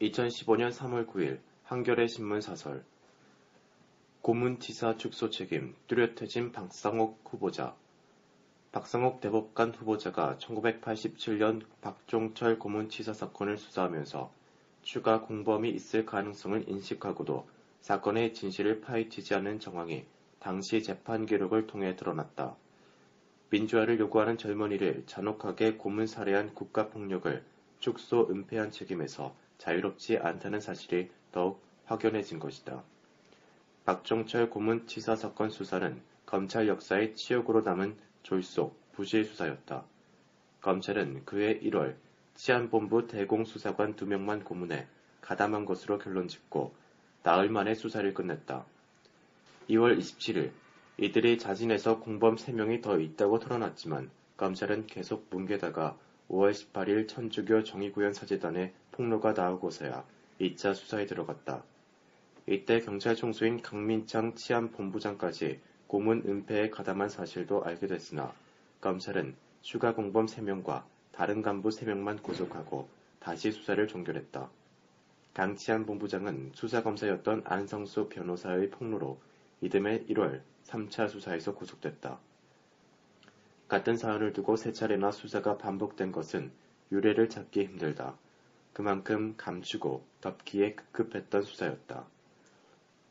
2015년 3월 9일 한겨레 신문 사설 고문치사 축소 책임 뚜렷해진 박상옥 후보자 박상옥 대법관 후보자가 1987년 박종철 고문치사 사건을 수사하면서 추가 공범이 있을 가능성을 인식하고도 사건의 진실을 파헤치지 않은 정황이 당시 재판 기록을 통해 드러났다. 민주화를 요구하는 젊은이를 잔혹하게 고문 살해한 국가폭력을 축소 은폐한 책임에서 자유롭지 않다는 사실이 더욱 확연해진 것이다. 박종철 고문 치사 사건 수사는 검찰 역사의 치욕으로 남은 졸속, 부실 수사였다. 검찰은 그해 1월 치안본부 대공수사관 2명만 고문해 가담한 것으로 결론 짓고 나흘 만에 수사를 끝냈다. 2월 27일 이들이 자진해서 공범 3명이 더 있다고 털어놨지만 검찰은 계속 뭉개다가 5월 18일 천주교 정의구현 사재단에 폭로가 나오고서야 2차 수사에 들어갔다. 이때 경찰 총수인 강민창 치안본부장까지 고문 은폐에 가담한 사실도 알게 됐으나 검찰은 추가 공범 3명과 다른 간부 3명만 구속하고 다시 수사를 종결했다. 강치안 본부장은 수사검사였던 안성수 변호사의 폭로로 이듬해 1월 3차 수사에서 구속됐다. 같은 사안을 두고 세 차례나 수사가 반복된 것은 유례를 찾기 힘들다. 그만큼 감추고 덮기에 급급했던 수사였다.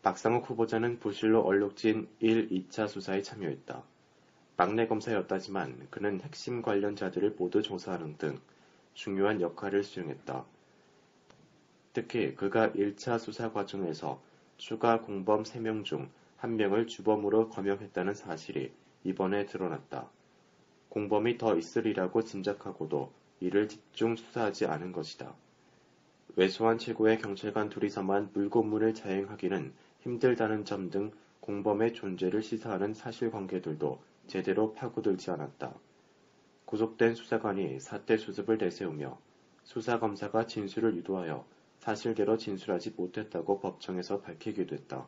박상욱 후보자는 부실로 얼룩진 1, 2차 수사에 참여했다. 막내 검사였다지만 그는 핵심 관련자들을 모두 조사하는 등 중요한 역할을 수행했다. 특히 그가 1차 수사 과정에서 추가 공범 3명 중 1명을 주범으로 거명했다는 사실이 이번에 드러났다. 공범이 더 있으리라고 짐작하고도 이를 집중 수사하지 않은 것이다. 외소한 최고의 경찰관 둘이서만 물고문을 자행하기는 힘들다는 점 등 공범의 존재를 시사하는 사실관계들도 제대로 파고들지 않았다. 구속된 수사관이 사태 수습을 내세우며 수사검사가 진술을 유도하여 사실대로 진술하지 못했다고 법정에서 밝히기도 했다.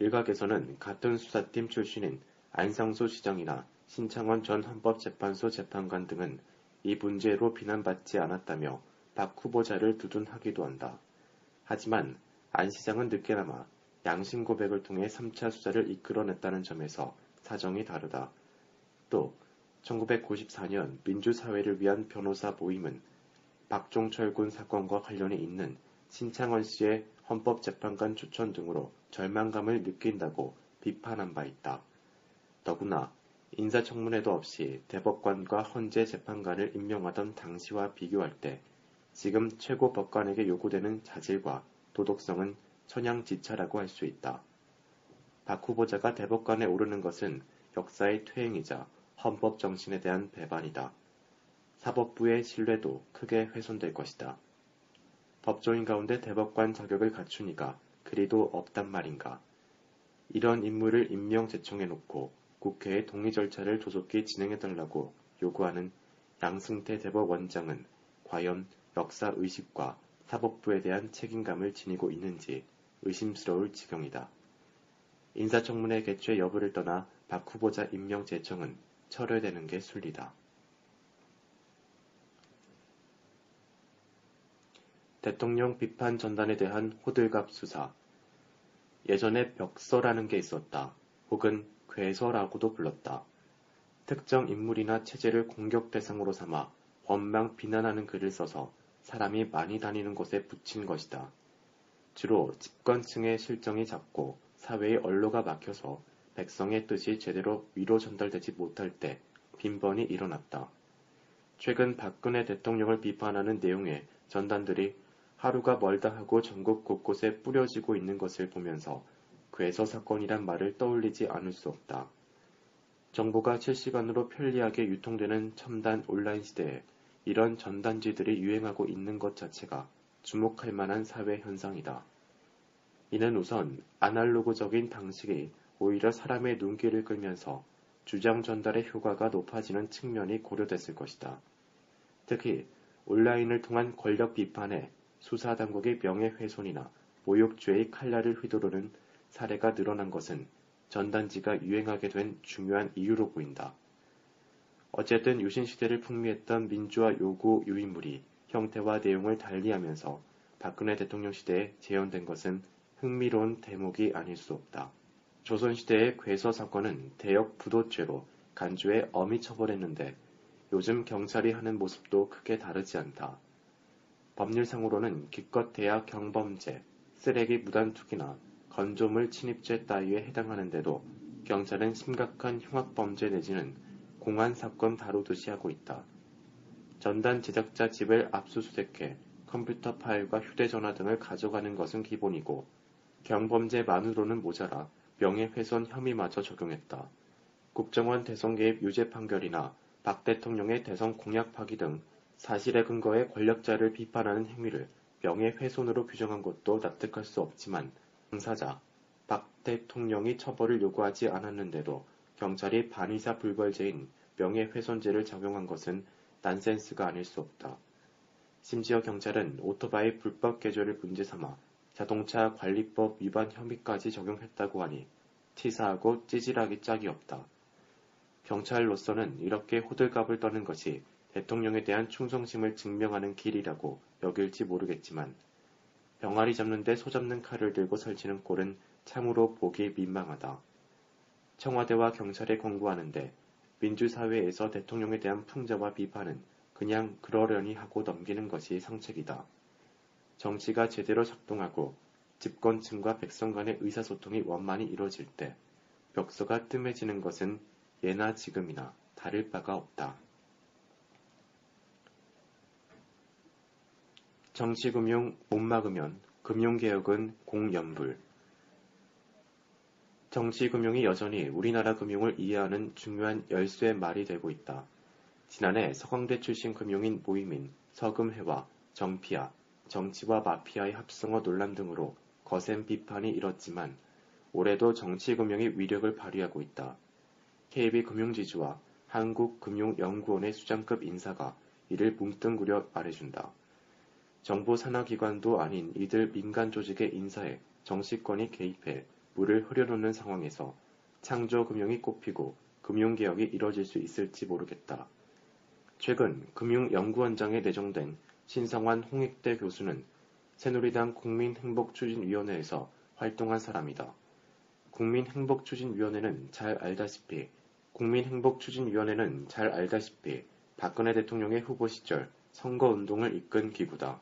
일각에서는 같은 수사팀 출신인 안상수 시장이나 신창원 전 헌법재판소 재판관 등은 이 문제로 비난받지 않았다며 박 후보자를 두둔하기도 한다. 하지만 안 시장은 늦게나마 양심 고백을 통해 3차 수사를 이끌어냈다는 점에서 사정이 다르다. 또 1994년 민주사회를 위한 변호사 모임은 박종철 군 사건과 관련이 있는 신창원 씨의 헌법재판관 추천 등으로 절망감을 느낀다고 비판한 바 있다. 더구나 인사청문회도 없이 대법관과 헌재 재판관을 임명하던 당시와 비교할 때 지금 최고 법관에게 요구되는 자질과 도덕성은 천양지차라고 할 수 있다. 박 후보자가 대법관에 오르는 것은 역사의 퇴행이자 헌법 정신에 대한 배반이다. 사법부의 신뢰도 크게 훼손될 것이다. 법조인 가운데 대법관 자격을 갖추니까 그리도 없단 말인가. 이런 인물을 임명 제청해 놓고 국회의 동의 절차를 조속히 진행해달라고 요구하는 양승태 대법원장은 과연 역사 의식과 사법부에 대한 책임감을 지니고 있는지 의심스러울 지경이다. 인사청문회 개최 여부를 떠나 박 후보자 임명 제청은 철회되는 게 순리다. 대통령 비판 전단에 대한 호들갑 수사. 예전에 벽서라는 게 있었다. 혹은 괴서라고도 불렀다. 특정 인물이나 체제를 공격 대상으로 삼아 원망 비난하는 글을 써서 사람이 많이 다니는 곳에 붙인 것이다. 주로 집권층의 실정이 작고 사회의 언로가 막혀서 백성의 뜻이 제대로 위로 전달되지 못할 때 빈번히 일어났다. 최근 박근혜 대통령을 비판하는 내용의 전단들이 하루가 멀다 하고 전국 곳곳에 뿌려지고 있는 것을 보면서 괴서 사건이란 말을 떠올리지 않을 수 없다. 정보가 실시간으로 편리하게 유통되는 첨단 온라인 시대에 이런 전단지들이 유행하고 있는 것 자체가 주목할 만한 사회 현상이다. 이는 우선 아날로그적인 방식이 오히려 사람의 눈길을 끌면서 주장 전달의 효과가 높아지는 측면이 고려됐을 것이다. 특히 온라인을 통한 권력 비판에 수사당국의 명예훼손이나 모욕죄의 칼날을 휘두르는 사례가 늘어난 것은 전단지가 유행하게 된 중요한 이유로 보인다. 어쨌든 유신시대를 풍미했던 민주화 요구 유인물이 형태와 내용을 달리하면서 박근혜 대통령 시대에 재현된 것은 흥미로운 대목이 아닐 수 없다. 조선시대의 괴서 사건은 대역 부도죄로 간주에 엄히 처벌했는데 요즘 경찰이 하는 모습도 크게 다르지 않다. 법률상으로는 기껏 대학 경범죄, 쓰레기 무단 투기나 건조물 침입죄 따위에 해당하는데도 경찰은 심각한 흉악범죄 내지는 공안 사건 다루듯이 하고 있다. 전단 제작자 집을 압수수색해 컴퓨터 파일과 휴대전화 등을 가져가는 것은 기본이고 경범죄만으로는 모자라 명예훼손 혐의마저 적용했다. 국정원 대선 개입 유죄 판결이나 박 대통령의 대선 공약 파기 등 사실에 근거해 권력자를 비판하는 행위를 명예훼손으로 규정한 것도 납득할 수 없지만 당사자 박 대통령이 처벌을 요구하지 않았는데도 경찰이 반의사 불벌죄인 명예훼손죄를 적용한 것은 난센스가 아닐 수 없다. 심지어 경찰은 오토바이 불법 개조를 문제 삼아 자동차 관리법 위반 혐의까지 적용했다고 하니 치사하고 찌질하기 짝이 없다. 경찰로서는 이렇게 호들갑을 떠는 것이 대통령에 대한 충성심을 증명하는 길이라고 여길지 모르겠지만 병아리 잡는데 소 잡는 칼을 들고 설치는 꼴은 참으로 보기 민망하다. 청와대와 경찰에 권고하는데 민주사회에서 대통령에 대한 풍자와 비판은 그냥 그러려니 하고 넘기는 것이 상책이다. 정치가 제대로 작동하고 집권층과 백성 간의 의사소통이 원만히 이루어질 때 벽서가 뜸해지는 것은 예나 지금이나 다를 바가 없다. 정치금융 못 막으면 금융개혁은 공연불. 정치금융이 여전히 우리나라 금융을 이해하는 중요한 열쇠 말이 되고 있다. 지난해 서강대 출신 금융인 모임인 서금회와 정피아, 정치와 마피아의 합성어 논란 등으로 거센 비판이 일었지만 올해도 정치금융이 위력을 발휘하고 있다. KB금융지주와 한국금융연구원의 수장급 인사가 이를 뭉뚱그려 말해준다. 정부 산하기관도 아닌 이들 민간 조직의 인사에 정치권이 개입해 물을 흐려놓는 상황에서 창조금융이 꼽히고 금융개혁이 이뤄질 수 있을지 모르겠다. 최근 금융연구원장에 내정된 신성환 홍익대 교수는 새누리당 국민행복추진위원회에서 활동한 사람이다. 국민행복추진위원회는 잘 알다시피 국민행복추진위원회는 잘 알다시피 박근혜 대통령의 후보 시절 선거운동을 이끈 기구다.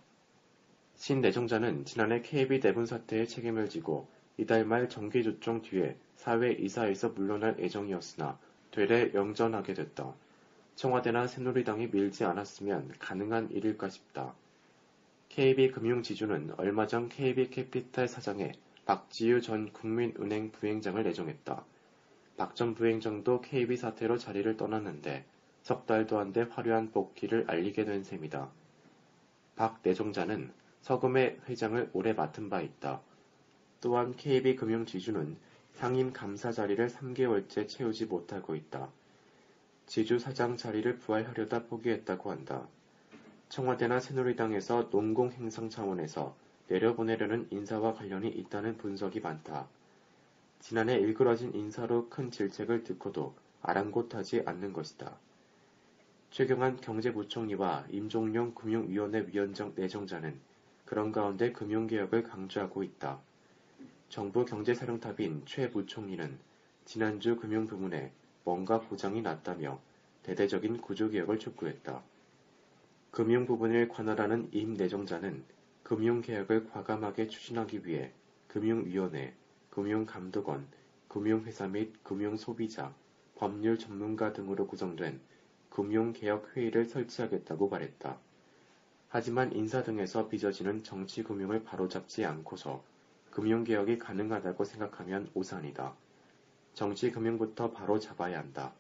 신 내정자는 지난해 KB 대분 사태의 책임을 지고 이달 말 정기 조정 뒤에 사회 이사에서 물러날 예정이었으나 되레 영전하게 됐다. 청와대나 새누리당이 밀지 않았으면 가능한 일일까 싶다. KB금융지주는 얼마 전 KB캐피탈 사장에 박지유 전 국민은행 부행장을 내정했다. 박 전 부행장도 KB 사태로 자리를 떠났는데 석 달도 안 돼 화려한 복귀를 알리게 된 셈이다. 박 내정자는 서금의 회장을 오래 맡은 바 있다. 또한 KB금융지주는 상임 감사 자리를 3개월째 채우지 못하고 있다. 지주 사장 자리를 부활하려다 포기했다고 한다. 청와대나 새누리당에서 농공 행상 차원에서 내려보내려는 인사와 관련이 있다는 분석이 많다. 지난해 일그러진 인사로 큰 질책을 듣고도 아랑곳하지 않는 것이다. 최경환 경제부총리와 임종용 금융위원회 위원장 내정자는 그런 가운데 금융개혁을 강조하고 있다. 정부 경제사령탑인 최 부총리는 지난주 금융부문에 뭔가 보장이 났다며 대대적인 구조개혁을 촉구했다. 금융 부분을 관할하는 임 내정자는 금융개혁을 과감하게 추진하기 위해 금융위원회, 금융감독원, 금융회사 및 금융소비자, 법률 전문가 등으로 구성된 금융개혁회의를 설치하겠다고 말했다. 하지만 인사 등에서 빚어지는 정치 금융을 바로잡지 않고서 금융개혁이 가능하다고 생각하면 오산이다. 정치 금융부터 바로 잡아야 한다.